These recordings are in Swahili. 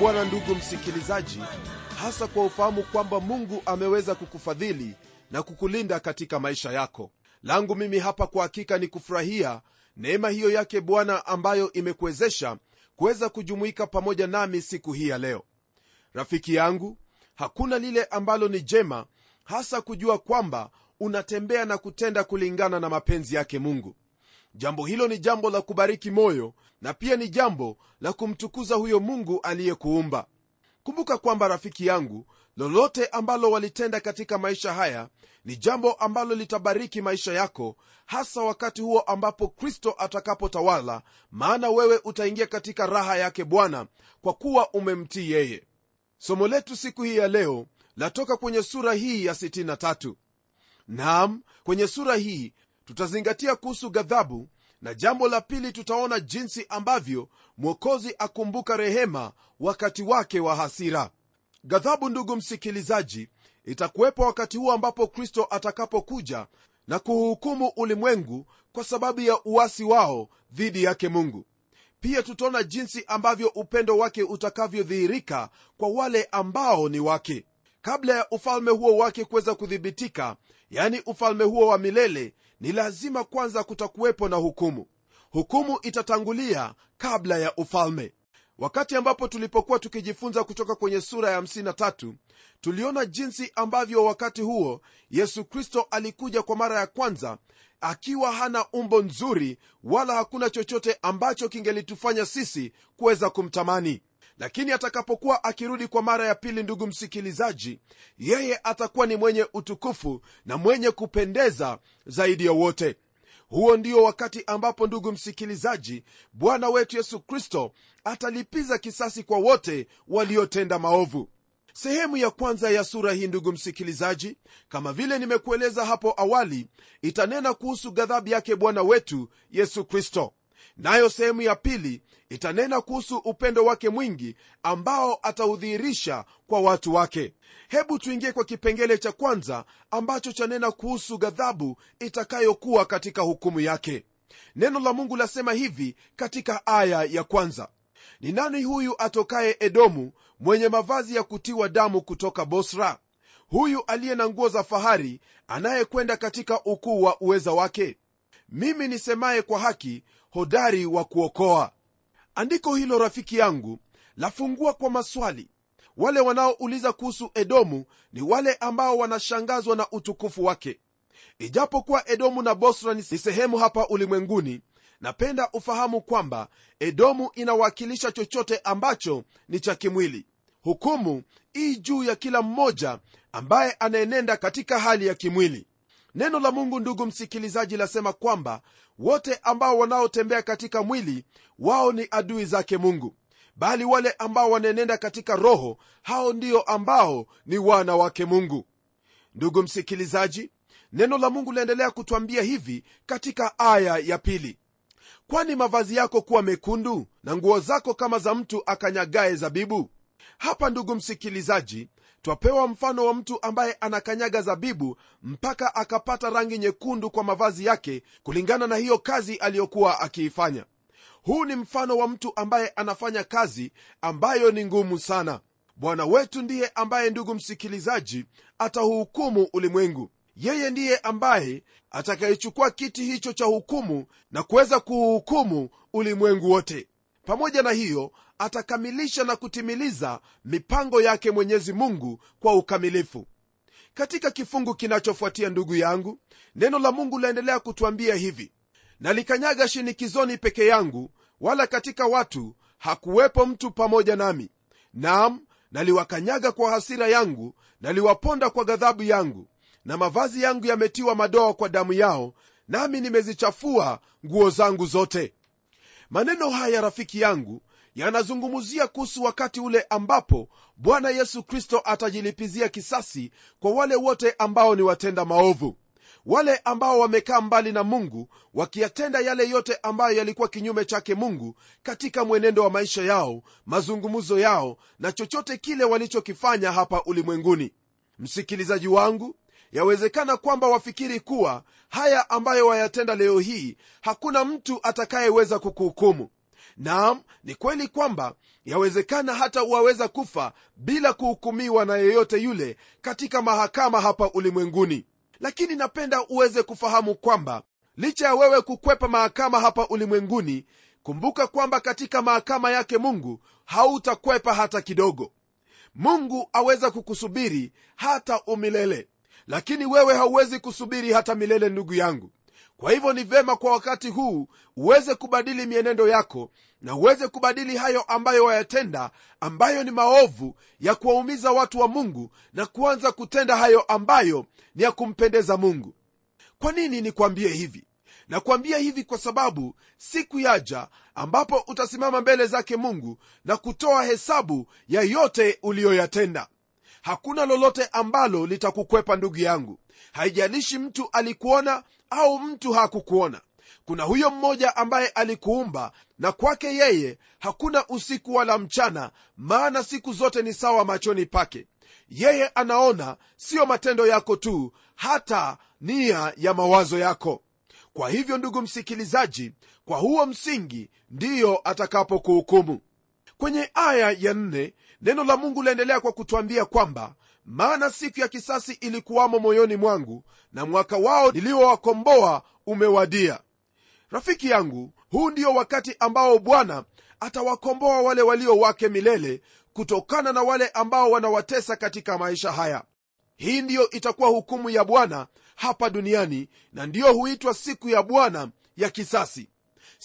bwana ndugu msikilizaji hasa kwa ufahamu kwamba mungu ameweza kukufadhili na kukulinda katika maisha yako. Langu mimi hapa kwa hakika ni kufurahia neema hiyo yake bwana ambayo imekuwezesha kuweza kujumuika pamoja nami siku hii ya leo. Rafiki yangu hakuna lile ambalo ni jema hasa kujua kwamba unatembea na kutenda kulingana na mapenzi yake mungu. Jambo hilo ni jambo la kubariki moyo na pia ni jambo la kumtukuza huyo mungu aliyekuumba. Kumbuka kwamba rafiki yangu lolote ambalo walitenda katika maisha haya ni jambo ambalo litabariki maisha yako hasa wakati huo ambapo kristo atakapotawala maana wewe utaingia katika raha yake bwana kwa kuwa umemtii yeye. Somo letu siku hii ya leo latoka kwenye sura hii ya 63 naam kwenye sura hii tutazingatia kuhusu ghadhabu na jambo la pili tutaona jinsi ambavyo mwokozi akumbuka rehema wakati wake wa hasira. Ghadhabu ndugu msikilizaji itakuwepo wakati huo ambapo kristo atakapokuja na kuhukumu ulimwengu kwa sababu ya uwasi wao dhidi yake mungu. Pia tutaona jinsi ambavyo upendo wake utakavyodhihirika kwa wale ambao ni wake. Kabla ya ufalme huo wake kuweza kuthibitika yani ufalme huo wa milele ni lazima kwanza kutakuwepo na hukumu. Hukumu itatangulia kabla ya ufalme. Wakati ambapo tulipokuwa tukijifunza kutoka kwenye sura ya 53 tuliona jinsi ambavyo wakati huo yesu kristo alikuja kwa mara ya kwanza akiwa hana umbo nzuri wala hakuna chochote ambacho kingelitufanya sisi kuweza kumtamani lakini atakapokuwa akirudi kwa mara ya pili ndugu msikilizaji yeye atakuwa ni mwenye utukufu na mwenye kupendeza zaidi ya wote. Huo ndio wakati ambapo ndugu msikilizaji bwana wetu yesu kristo atalipiza kisasi kwa wote waliotenda maovu. Sehemu ya kwanza ya sura hii ndugu msikilizaji kama vile nimekueleza hapo awali itanena kuhusu ghadhabu yake bwana wetu yesu kristo nayo sehemu ya pili itanena kuhusu upendo wake mwingi ambao ataudhihirisha kwa watu wake. Hebu tuingie kwa kipengele cha kwanza ambacho chanena kuhusu ghadhabu itakayokuwa katika hukumu yake. Neno la mungu lasema hivi katika aya ya kwanza. Ni nani huyu atokaye edomu mwenye mavazi ya kutiwa damu kutoka bosra? Huyu aliye na nguo za fahari anayekwenda katika ukuu wa uweza wake? Mimi nisemaye kwa haki hodari wa kuokoa. Andiko hilo rafiki yangu lafungua kwa maswali. Wale wanaouliza kuhusu edomu ni wale ambao wanashangazwa na utukufu wake. Ijapokuwa edomu na bosra ni sehemu hapa ulimwenguni napenda ufahamu kwamba edomu inawakilisha chochote ambacho ni cha kimwili. Hukumu ii juu ya kila mmoja ambaye anaenenda katika hali ya kimwili neno la mungu ndugu msikilizaji lasema kwamba wote ambao wanaotembea katika mwili wao ni adui zake mungu. Bali wale ambao wanaenenda katika roho hao ndio ambao ni wana wake mungu. Ndugu msikilizaji neno la mungu laendelea kutwambia hivi katika aya ya pili. Kwani mavazi yako kuwa mekundu na nguo zako kama za mtu akanyagaye zabibu? Hapa ndugu msikilizaji twapewa mfano wa mtu ambaye anakanyaga zabibu mpaka akapata rangi nyekundu kwa mavazi yake kulingana na hiyo kazi aliyokuwa akiifanya. Huu ni mfano wa mtu ambaye anafanya kazi ambayo ni ngumu sana. Bwana wetu ndiye ambaye ndugu msikilizaji atahuhukumu ulimwengu. Yeye ndiye ambaye atakayechukua kiti hicho cha hukumu na kuweza kuuhukumu ulimwengu wote. Pamoja na hiyo atakamilisha na kutimiliza mipango yake mwenyezi mungu kwa ukamilifu. Katika kifungu kinachofuatia ndugu yangu neno la mungu laendelea kutwambia hivi. Nalikanyaga shinikizoni peke yangu wala katika watu hakuwepo mtu pamoja nami. Naam naliwakanyaga kwa hasira yangu naliwaponda kwa ghadhabu yangu na mavazi yangu yametiwa madoa kwa damu yao nami nimezichafua nguo zangu zote. Maneno haya rafiki yangu yanazungumzia kuhusu wakati ule ambapo bwana yesu kristo atajilipizia kisasi kwa wale wote ambao ni watenda maovu. Wale ambao wamekaa mbali na mungu wakiyatenda yale yote ambayo yalikuwa kinyume chake mungu katika mwenendo wa maisha yao mazungumzo yao na chochote kile walichokifanya hapa ulimwenguni. Msikilizaji wangu yawezekana kwamba wafikiri kuwa haya ambayo wayatenda leo hii hakuna mtu atakayeweza kukuhukumu naam ni kweli kwamba yawezekana hata waweza kufa bila kuhukumiwa na yeyote yule katika mahakama hapa ulimwenguni. Lakini napenda uweze kufahamu kwamba licha ya wewe kukwepa mahakama hapa ulimwenguni kumbuka kwamba katika mahakama yake mungu hautakwepa hata kidogo. Mungu aweza kukusubiri hata umilele. Lakini wewe hauwezi kusubiri hata milele ndugu yangu kwa hivyo ni vema kwa wakati huu uweze kubadili mienendo yako na uweze kubadili hayo ambayo wayatenda ambayo ni maovu ya kuwaumiza watu wa mungu na kuanza kutenda hayo ambayo ni ya kumpendeza mungu. Kwa nini nikwambie hivi? Nakwambia hivi kwa sababu siku yaja ambapo utasimama mbele zake mungu na kutoa hesabu ya yote uliyoyatenda hakuna lolote ambalo litakukwepa ndugu yangu. Haijalishi mtu alikuona au mtu hakukuona. Kuna huyo mmoja ambaye alikuumba na kwake yeye hakuna usiku wala mchana maana siku zote ni sawa machoni pake. Yeye anaona siyo matendo yako tu hata nia ya mawazo yako. Kwa hivyo ndugu msikilizaji kwa huo msingi ndiyo atakapokuhukumu. Kwenye aya ya nne neno la mungu laendelea kwa kutwambia kwamba maana siku ya kisasi ilikuwamo moyoni mwangu na mwaka wao niliowakomboa umewadia. Rafiki yangu huu ndio wakati ambao bwana atawakomboa wale walio wake milele kutokana na wale ambao wanawatesa katika maisha haya. Hii ndiyo itakuwa hukumu ya bwana hapa duniani na ndiyo huitwa siku ya bwana ya kisasi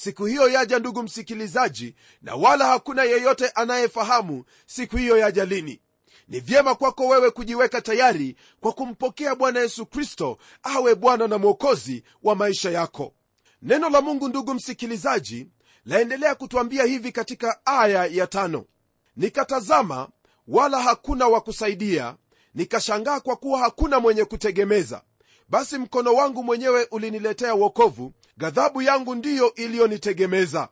siku hiyo yaja ndugu msikilizaji na wala hakuna yeyote anayefahamu siku hiyo yaja lini. Ni vyema kwako wewe kujiweka tayari kwa kumpokea bwana yesu kristo awe bwana na mwokozi wa maisha yako. Neno la mungu ndugu msikilizaji laendelea kutwambia hivi katika aya ya tano. Nikatazama wala hakuna wa kusaidia. Nikashangaa kwa kuwa hakuna mwenye kutegemeza. Basi mkono wangu mwenyewe uliniletea wokovu ghadhabu yangu ndiyo iliyonitegemeza.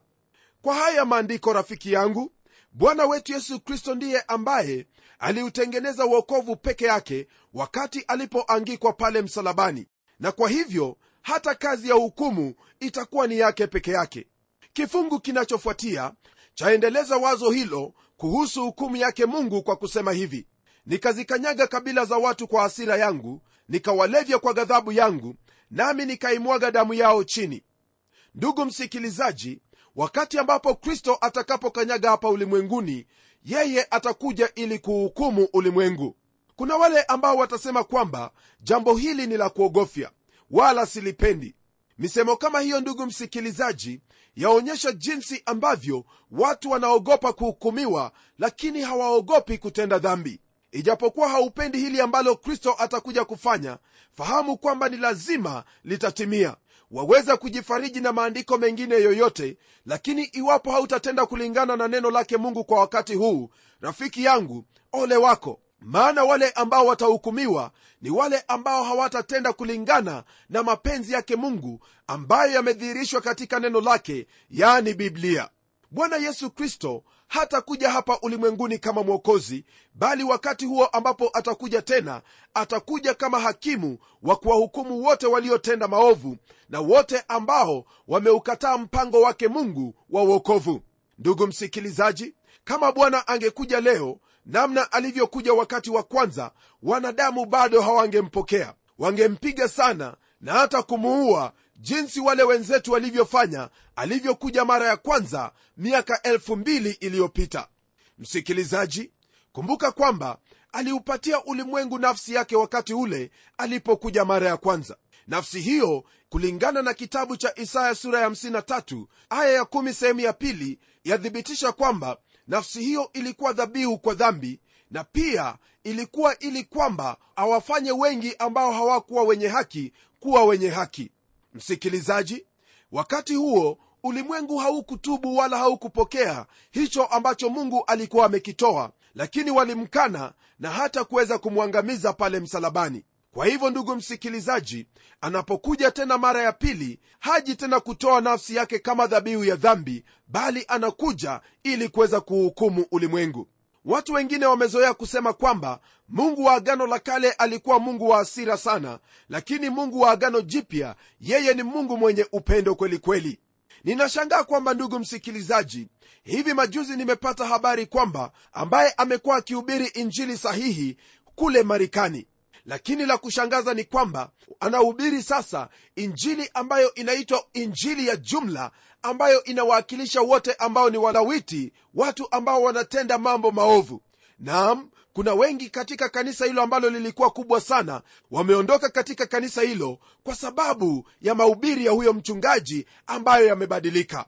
Kwa haya maandiko rafiki yangu bwana wetu yesu kristo ndiye ambaye aliutengeneza uokovu peke yake wakati alipoangikwa pale msalabani. Na kwa hivyo hata kazi ya hukumu itakuwa ni yake peke yake. Kifungu kinachofuatia chaendeleza wazo hilo kuhusu hukumu yake mungu kwa kusema hivi. Nikazikanyaga kabila za watu kwa hasira yangu nikawalevya kwa ghadhabu yangu nami nikaimwaga damu yao chini. Ndugu msikilizaji wakati ambapo kristo atakapokanyaga hapa ulimwenguni yeye atakuja ili kuhukumu ulimwengu. Kuna wale ambao watasema kwamba jambo hili ni la kuogofya wala silipendi. Misemo kama hiyo ndugu msikilizaji yaonyesha jinsi ambavyo watu wanaogopa kuhukumiwa lakini hawaogopi kutenda dhambi ijapokuwa haupendi hili ambalo kristo atakuja kufanya fahamu kwamba ni lazima litatimia. Waweza kujifariji na maandiko mengine yoyote lakini iwapo hautatenda kulingana na neno lake mungu kwa wakati huu rafiki yangu ole wako. Maana wale ambao watahukumiwa ni wale ambao hawatatenda kulingana na mapenzi yake mungu ambayo yamedhihirishwa katika neno lake yani biblia. Bwana yesu kristo hatakuja hapa ulimwenguni kama mwokozi bali wakati huo ambapo atakuja tena atakuja kama hakimu wa kuwahukumu wote waliotenda maovu na wote ambao wameukataa mpango wake mungu wa uokovu ndugu msikilizaji kama bwana angekuja leo namna alivyokuja wakati wa kwanza wanadamu bado hawangempokea. Wangempiga sana na hata kumuua jinsi wale wenzetu walivyofanya alivyokuja mara ya kwanza miaka elfu mbili iliyopita. Msikilizaji kumbuka kwamba aliupatia ulimwengu nafsi yake wakati ule alipokuja mara ya kwanza. Nafsi hiyo kulingana na kitabu cha isaya sura ya 53 aya ya 1 sehemu ya pili yathibitisha kwamba nafsi hiyo ilikuwa dhabihu kwa dhambi na pia ilikuwa ili kwamba awafanye wengi ambao hawakuwa wenye haki kuwa wenye haki msikilizaji wakati huo ulimwengu haukutubu wala haukupokea hicho ambacho mungu alikuwa amekitoa lakini walimkana na hata kuweza kumwangamiza pale msalabani. Kwa hivyo ndugu msikilizaji anapokuja tena mara ya pili haji tena kutoa nafsi yake kama dhabihu ya dhambi bali anakuja ili kuweza kuhukumu ulimwengu watu wengine wamezoea kusema kwamba mungu wa agano la kale alikuwa mungu wa asira sana lakini mungu wa agano jipya yeye ni mungu mwenye upendo kweli kweli. Ninashangaa kwamba ndugu msikilizaji hivi majuzi nimepata habari kwamba ambaye amekuwa akihubiri injili sahihi kule marekani. Lakini la kushangaza ni kwamba anahubiri sasa injili ambayo inaitwa injili ya jumla ambayo inawakilisha wote ambao ni walawiti watu ambao wanatenda mambo maovu. Naam kuna wengi katika kanisa hilo ambalo lilikuwa kubwa sana. Wameondoka katika kanisa hilo kwa sababu ya mahubiri ya huyo mchungaji ambayo yamebadilika.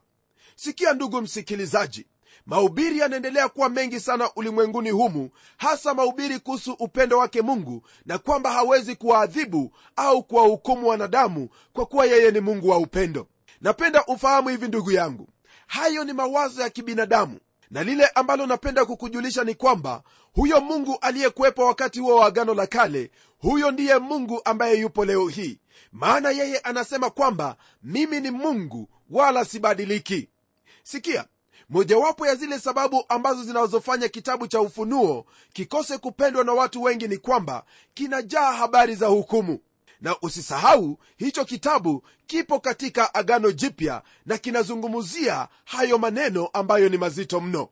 Sikia ndugu msikilizaji mahubiri yanaendelea kuwa mengi sana ulimwenguni humu hasa mahubiri kuhusu upendo wake mungu na kwamba hawezi kuwaadhibu au kuwahukumu wanadamu kwa kuwa yeye ni mungu wa upendo napenda ufahamu hivi ndugu yangu. Hayo ni mawazo ya kibinadamu na lile ambalo napenda kukujulisha ni kwamba huyo mungu aliyekuwepo wakati huo wa agano la kale huyo ndiye mungu ambaye yupo leo hii. Maana yeye anasema kwamba mimi ni mungu wala sibadiliki. Sikia mojawapo ya zile sababu ambazo zinazofanya kitabu cha ufunuo kikose kupendwa na watu wengi ni kwamba kinajaa habari za hukumu na usisahau hicho kitabu kipo katika agano jipya na kinazungumzia hayo maneno ambayo ni mazito mno.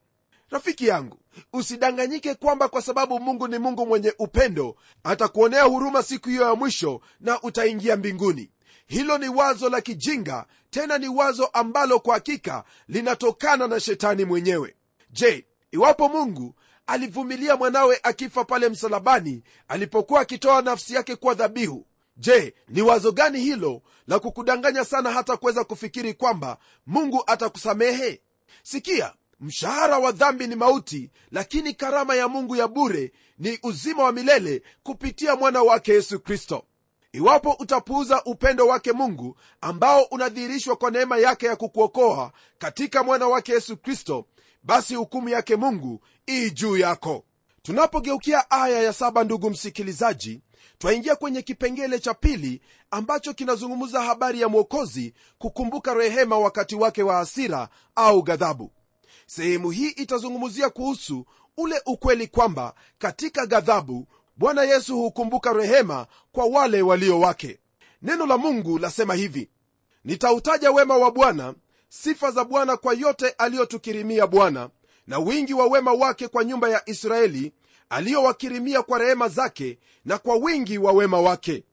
Rafiki yangu usidanganyike kwamba kwa sababu mungu ni mungu mwenye upendo atakuonea huruma siku hiyo ya mwisho na utaingia mbinguni. Hilo ni wazo la kijinga tena ni wazo ambalo kwa hakika linatokana na shetani mwenyewe. Je iwapo mungu alivumilia mwanawe akifa pale msalabani alipokuwa akitoa nafsi yake kuwa dhabihu je ni wazo gani hilo la kukudanganya sana hata kuweza kufikiri kwamba mungu atakusamehe? Sikia mshahara wa dhambi ni mauti lakini karama ya mungu ya bure ni uzima wa milele kupitia mwana wake yesu kristo. Iwapo utapuuza upendo wake mungu ambao unadhihirishwa kwa neema yake ya kukuokoa katika mwana wake yesu kristo basi hukumu yake mungu ii juu yako. Tunapogeukia aya ya saba ndugu msikilizaji twaingia kwenye kipengele cha pili ambacho kinazungumza habari ya mwokozi kukumbuka rehema wakati wake wa hasira au ghadhabu. Sehemu hii itazungumzia kuhusu ule ukweli kwamba katika ghadhabu bwana yesu hukumbuka rehema kwa wale walio wake. Neno la mungu lasema hivi nitautaja wema wa bwana sifa za bwana kwa yote aliyotukirimia bwana na wingi wa wema wake kwa nyumba ya israeli aliyowakirimia kwa rehema zake na kwa wingi wa wema wake.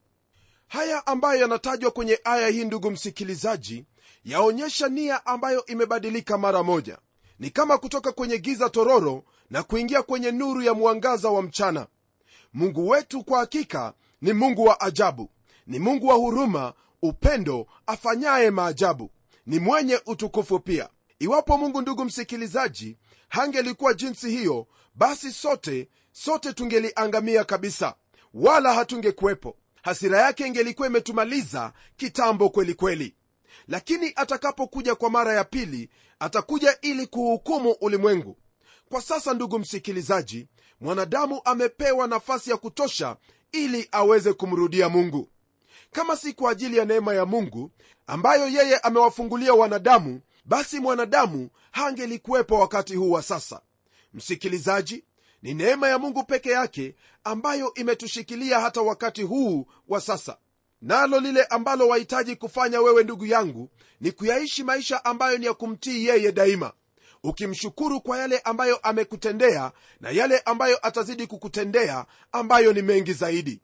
Haya ambayo yanatajwa kwenye aya hii ndugu msikilizaji yaonyesha nia ambayo imebadilika mara moja. Ni kama kutoka kwenye giza tororo na kuingia kwenye nuru ya mwangaza wa mchana. Mungu wetu kwa hakika ni mungu wa ajabu. Ni mungu wa huruma upendo afanyaye maajabu. Ni mwenye utukufu pia. Iwapo mungu ndugu msikilizaji hangelikuwa jinsi hiyo basi sote sote tungeliangamia kabisa wala hatungekuwepo. Hasira yake ingelikuwa imetumaliza kitambo kweli kweli. Lakini atakapokuja kwa mara ya pili atakuja ili kuhukumu ulimwengu. Kwa sasa ndugu msikilizaji mwanadamu amepewa nafasi ya kutosha ili aweze kumrudia mungu. Kama si kwa ajili ya neema ya mungu ambayo yeye amewafungulia wanadamu basi mwanadamu hangelikuwepo wakati huu wa sasa. Msikilizaji ni neema ya mungu peke yake ambayo imetushikilia hata wakati huu wa sasa. Nalo lile ambalo wahitaji kufanya wewe ndugu yangu ni kuyaishi maisha ambayo ni ya kumtii yeye daima. Ukimshukuru kwa yale ambayo amekutendea na yale ambayo atazidi kukutendea ambayo ni mengi zaidi.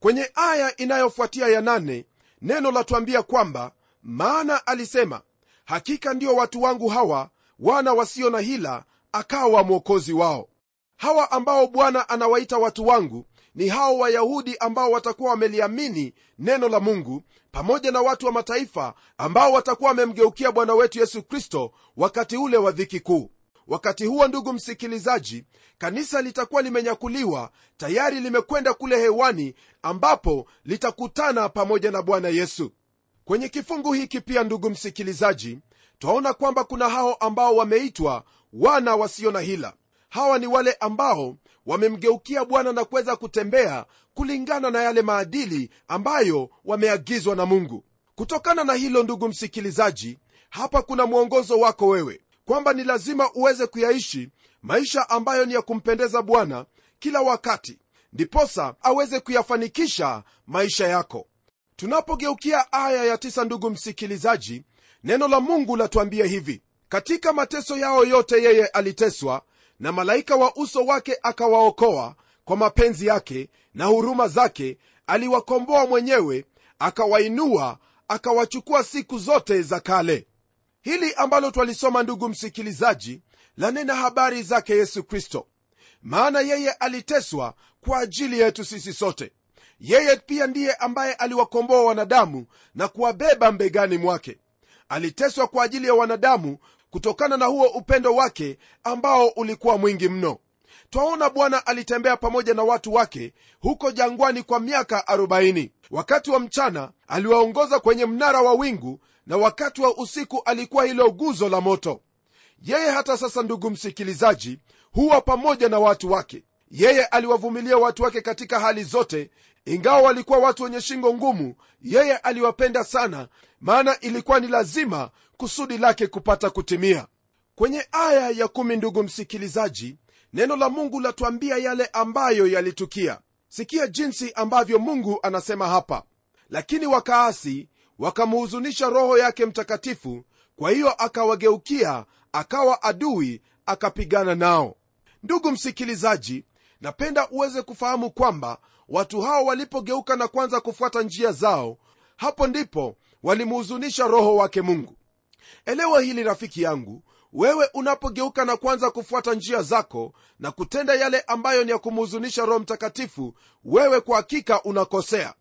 Kwenye aya inayofuatia ya nane neno latuambia kwamba maana alisema hakika ndio watu wangu hawa wana wasio na hila akawa mwokozi wao hawa ambao bwana anawaita watu wangu ni hao wayahudi ambao watakuwa wameliamini neno la mungu pamoja na watu wa mataifa ambao watakuwa wamemgeukia bwana wetu yesu kristo wakati ule wa dhiki kuu. Wakati huo ndugu msikilizaji kanisa litakuwa limenyakuliwa tayari limekwenda kule hewani ambapo litakutana pamoja na bwana yesu. Kwenye kifungu hiki pia ndugu msikilizaji twaona kwamba kuna hao ambao wameitwa wana wasio na hila hawa ni wale ambao wamemgeukia bwana na kuweza kutembea kulingana na yale maadili ambayo wameagizwa na mungu. Kutokana na hilo ndugu msikilizaji hapa kuna mwongozo wako wewe kwamba ni lazima uweze kuyaishi maisha ambayo ni ya kumpendeza bwana kila wakati ndiposa aweze kuyafanikisha maisha yako. Tunapogeukia aya ya tisa ndugu msikilizaji neno la mungu latuambia hivi. Katika mateso yao yote yeye aliteswa na malaika wa uso wake akawaokoa kwa mapenzi yake na huruma zake aliwakomboa mwenyewe akawainua akawachukua siku zote za kale. Hili ambalo twalisoma ndugu msikilizaji lanena habari zake yesu kristo. Maana yeye aliteswa kwa ajili yetu sisi sote. Yeye pia ndiye ambaye aliwakomboa wanadamu na kuwabeba mbegani mwake. Aliteswa kwa ajili ya wanadamu kutokana na huo upendo wake ambao ulikuwa mwingi mno. Twaona bwana alitembea pamoja na watu wake huko jangwani kwa miaka 40 wakati wa mchana aliwaongoza kwenye mnara wa wingu na wakati wa usiku alikuwa hilo guzo la moto. Yeye hata sasa ndugu msikilizaji huwa pamoja na watu wake. Yeye aliwavumilia watu wake katika hali zote ingawa walikuwa watu wenye shingo ngumu yeye aliwapenda sana maana ilikuwa ni lazima kusudi lake kupata kutimia. Kwenye aya ya kumi ndugu msikilizaji neno la mungu latuambia yale ambayo yalitukia. Sikia jinsi ambavyo mungu anasema hapa. Lakini wakaasi wakamhuzunisha roho yake mtakatifu kwa hiyo akawageukia akawa adui akapigana nao. Ndugu msikilizaji napenda uweze kufahamu kwamba watu hao walipogeuka na kuanza kufuata njia zao hapo ndipo walimuhuzunisha roho wake mungu. Elewa hili rafiki yangu wewe unapogeuka na kuanza kufuata njia zako na kutenda yale ambayo ni ya kumhuzunisha roho mtakatifu wewe kwa hakika unakosea.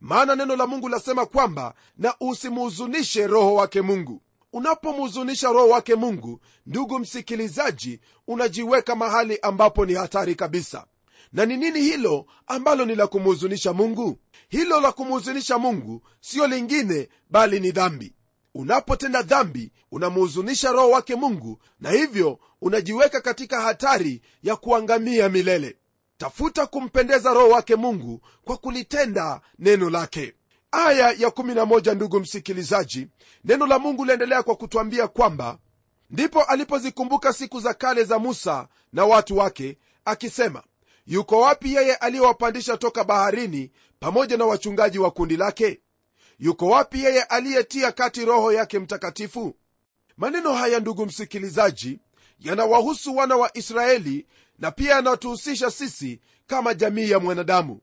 Maana neno la mungu lasema kwamba na usimhuzunishe roho wake mungu. Unapomhuzunisha roho wake mungu ndugu msikilizaji unajiweka mahali ambapo ni hatari kabisa na ni nini hilo ambalo ni la kumhuzunisha mungu? Hilo la kumhuzunisha mungu siyo lingine bali ni dhambi. Unapotenda dhambi unamhuzunisha roho wake mungu na hivyo unajiweka katika hatari ya kuangamia milele. Tafuta kumpendeza roho wake mungu kwa kulitenda neno lake. Aya ya 11 ndugu msikilizaji neno la mungu liendelea kwa kutwambia kwamba ndipo alipozikumbuka siku za kale za musa na watu wake akisema yuko wapi yeye aliyewapandisha toka baharini pamoja na wachungaji wa kundi lake? Yuko wapi yeye aliyetia kati roho yake mtakatifu? Maneno haya ndugu msikilizaji yanawahusu wana wa israeli na pia yanatuhusisha sisi kama jamii ya mwanadamu.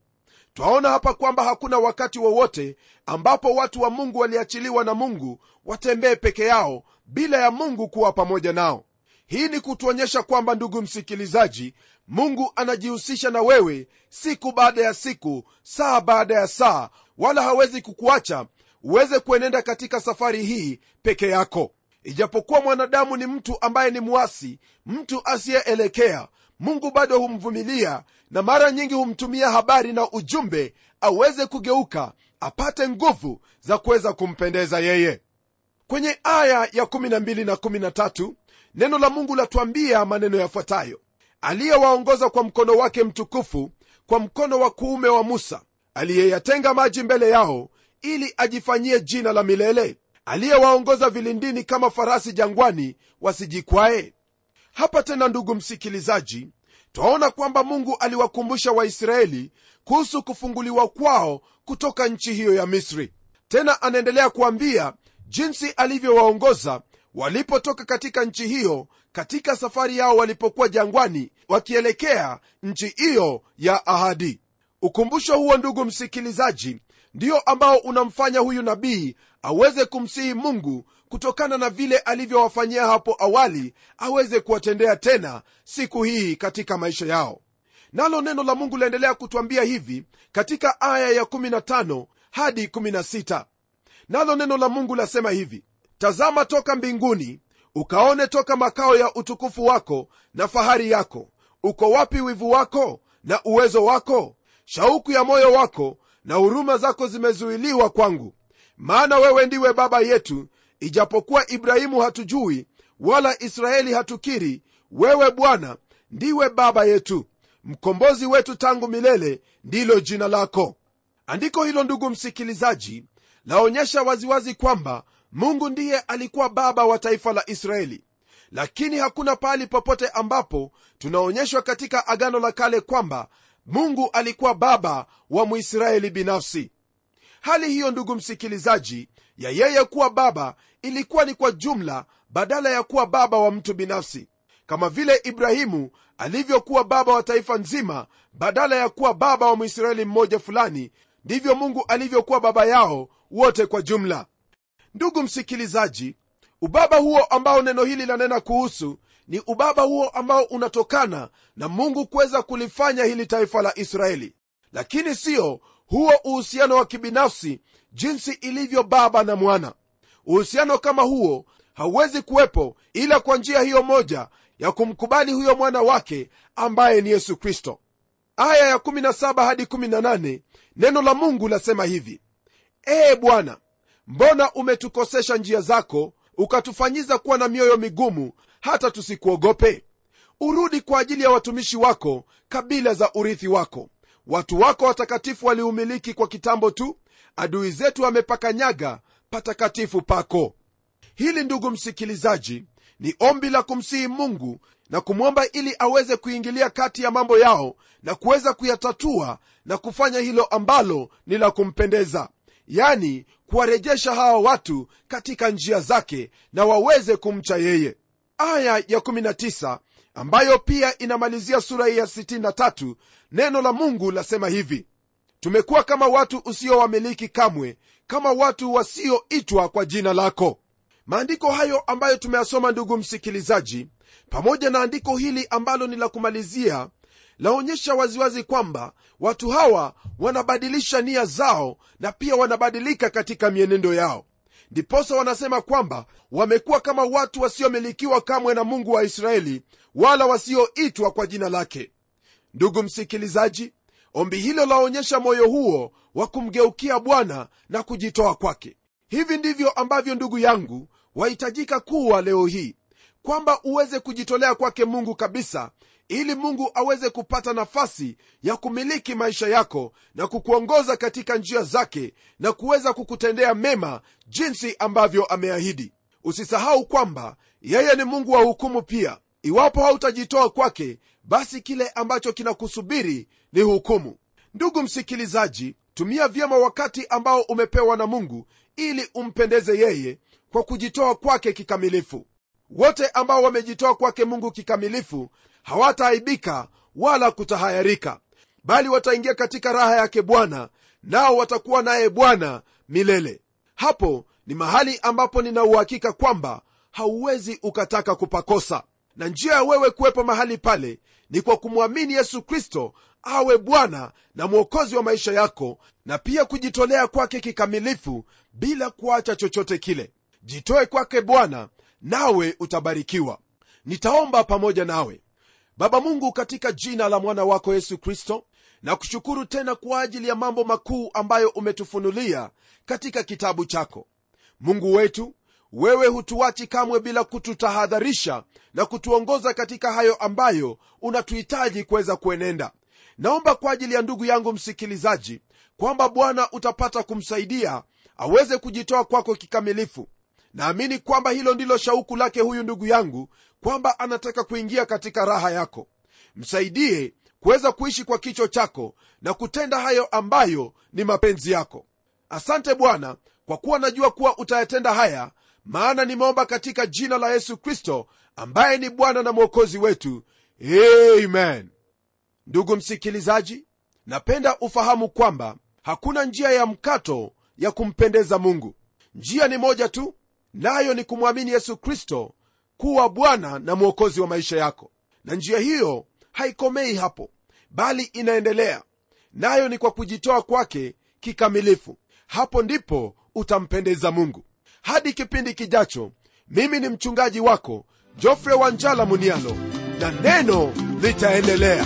Twaona hapa kwamba hakuna wakati wowote ambapo watu wa mungu waliachiliwa na mungu watembee peke yao bila ya mungu kuwa pamoja nao hii ni kutuonyesha kwamba ndugu msikilizaji mungu anajihusisha na wewe siku baada ya siku saa baada ya saa wala hawezi kukuacha uweze kuenenda katika safari hii peke yako. Ijapokuwa mwanadamu ni mtu ambaye ni mwasi mtu asiyeelekea mungu bado humvumilia na mara nyingi humtumia habari na ujumbe aweze kugeuka apate nguvu za kuweza kumpendeza yeye. Kwenye aya ya 12 na 13 neno la mungu latuambia maneno yafuatayo. Aliyewaongoza kwa mkono wake mtukufu kwa mkono wa kuume wa musa aliyeyatenga maji mbele yao ili ajifanyie jina la milele. Aliyewaongoza vilindini kama farasi jangwani wasijikwae. Hapa tena ndugu msikilizaji twaona kwamba mungu aliwakumbusha waisraeli kuhusu kufunguliwa kwao kutoka nchi hiyo ya misri. Tena anaendelea kuambia jinsi alivyowaongoza walipotoka katika nchi hiyo katika safari yao walipokuwa jangwani wakielekea nchi hiyo ya ahadi. Ukumbusho huo ndugu msikilizaji ndio ambao unamfanya huyu nabii aweze kumsihi mungu kutokana na vile alivyowafanyia hapo awali aweze kuwatendea tena siku hii katika maisha yao. Nalo neno la mungu laendelea kutwambia hivi katika aya ya 15 hadi 16 nalo neno la mungu lasema hivi tazama toka mbinguni ukaone toka makao ya utukufu wako na fahari yako. Uko wapi wivu wako na uwezo wako? Shauku ya moyo wako na huruma zako zimezuiliwa kwangu. Maana wewe ndiwe baba yetu ijapokuwa ibrahimu hatujui wala israeli hatukiri wewe bwana ndiwe baba yetu. Mkombozi wetu tangu milele ndilo jina lako. Andiko hilo ndugu msikilizaji laonyesha waziwazi kwamba mungu ndiye alikuwa baba wa taifa la israeli. Lakini hakuna pahali popote ambapo tunaonyeshwa katika agano la kale kwamba mungu alikuwa baba wa mwisraeli binafsi. Hali hiyo ndugu msikilizaji ya yeye kuwa baba ilikuwa ni kwa jumla badala ya kuwa baba wa mtu binafsi. Kama vile ibrahimu alivyokuwa baba wa taifa nzima badala ya kuwa baba wa mwisraeli mmoja fulani ndivyo mungu alivyokuwa baba yao wote kwa jumla ndugu msikilizaji ubaba huo ambao neno hili lanena kuhusu ni ubaba huo ambao unatokana na mungu kuweza kulifanya hili taifa la israeli. Lakini siyo huo uhusiano wa kibinafsi jinsi ilivyo baba na mwana. Uhusiano kama huo hauwezi kuwepo ila kwa njia hiyo moja ya kumkubali huyo mwana wake ambaye ni yesu kristo. Aya ya 17 hadi 18 neno la mungu lasema hivi ee bwana mbona umetukosesha njia zako ukatufanyiza kuwa na mioyo migumu hata tusikuogope? Urudi kwa ajili ya watumishi wako kabila za urithi wako. Watu wako watakatifu waliumiliki kwa kitambo tu adui zetu wamepakanyaga patakatifu pako. Hili ndugu msikilizaji ni ombi la kumsihi mungu na kumwomba ili aweze kuingilia kati ya mambo yao na kuweza kuyatatua na kufanya hilo ambalo ni la kumpendeza yani kuwarejesha hawa watu katika njia zake na waweze kumcha yeye. Aya ya 19 ambayo pia inamalizia sura ya 63 neno la mungu lasema hivi tumekuwa kama watu usiowamiliki kamwe kama watu wasioitwa kwa jina lako. Maandiko hayo ambayo tumeyasoma ndugu msikilizaji pamoja na andiko hili ambalo ni la kumalizia laonyesha waziwazi kwamba watu hawa wanabadilisha nia zao na pia wanabadilika katika mienendo yao. Ndiposa wanasema kwamba wamekuwa kama watu wasiomilikiwa kamwe na mungu wa israeli wala wasioitwa kwa jina lake. Ndugu msikilizaji ombi hilo laonyesha moyo huo wa kumgeukia bwana na kujitoa kwake. Hivi ndivyo ambavyo ndugu yangu wahitajika kuwa leo hii kwamba uweze kujitolea kwake mungu kabisa ili mungu aweze kupata nafasi ya kumiliki maisha yako na kukuongoza katika njia zake na kuweza kukutendea mema jinsi ambavyo ameahidi. Usisahau kwamba yeye ni mungu wa hukumu pia. Iwapo hautajitoa kwake basi kile ambacho kinakusubiri ni hukumu. Ndugu msikilizaji tumia vyema wakati ambao umepewa na mungu ili umpendeze yeye kwa kujitoa kwake kikamilifu. Wote ambao wamejitoa kwake mungu kikamilifu hawataaibika wala kutahayarika bali wataingia katika raha yake bwana nao watakuwa naye bwana milele. Hapo ni mahali ambapo nina uhakika kwamba hauwezi ukataka kupakosa. Na njia ya wewe kuwepo mahali pale ni kwa kumwamini yesu kristo awe bwana na mwokozi wa maisha yako na pia kujitolea kwake kikamilifu bila kuacha chochote kile. Jitoe kwake bwana nawe utabarikiwa. Nitaomba pamoja nawe baba mungu katika jina la mwana wako yesu kristo na kushukuru tena kwa ajili ya mambo makuu ambayo umetufunulia katika kitabu chako. Mungu wetu wewe hutuachi kamwe bila kututahadharisha na kutuongoza katika hayo ambayo unatuhitaji kuweza kuenenda. Naomba kwa ajili ya ndugu yangu msikilizaji kwamba bwana utapata kumsaidia aweze kujitoa kwako kikamilifu. Naamini kwamba hilo ndilo shauku lake huyu ndugu yangu kwamba anataka kuingia katika raha yako. Msaidie kuweza kuishi kwa kicho chako na kutenda hayo ambayo ni mapenzi yako. Asante bwana kwa kuwa najua kuwa utayatenda haya maana nimeomba katika jina la yesu kristo ambaye ni bwana na mwokozi wetu. Amen. Ndugu msikilizaji napenda ufahamu kwamba hakuna njia ya mkato ya kumpendeza mungu. Njia ni moja tu nayo ni kumwamini yesu kristo kuwa bwana na mwokozi wa maisha yako. Na njia hiyo haikomei hapo bali inaendelea. Nayo ni kwa kujitoa kwake kikamilifu. Hapo ndipo utampendeza mungu. Hadi kipindi kijacho mimi ni mchungaji wako jofre wanjala munialo na neno litaendelea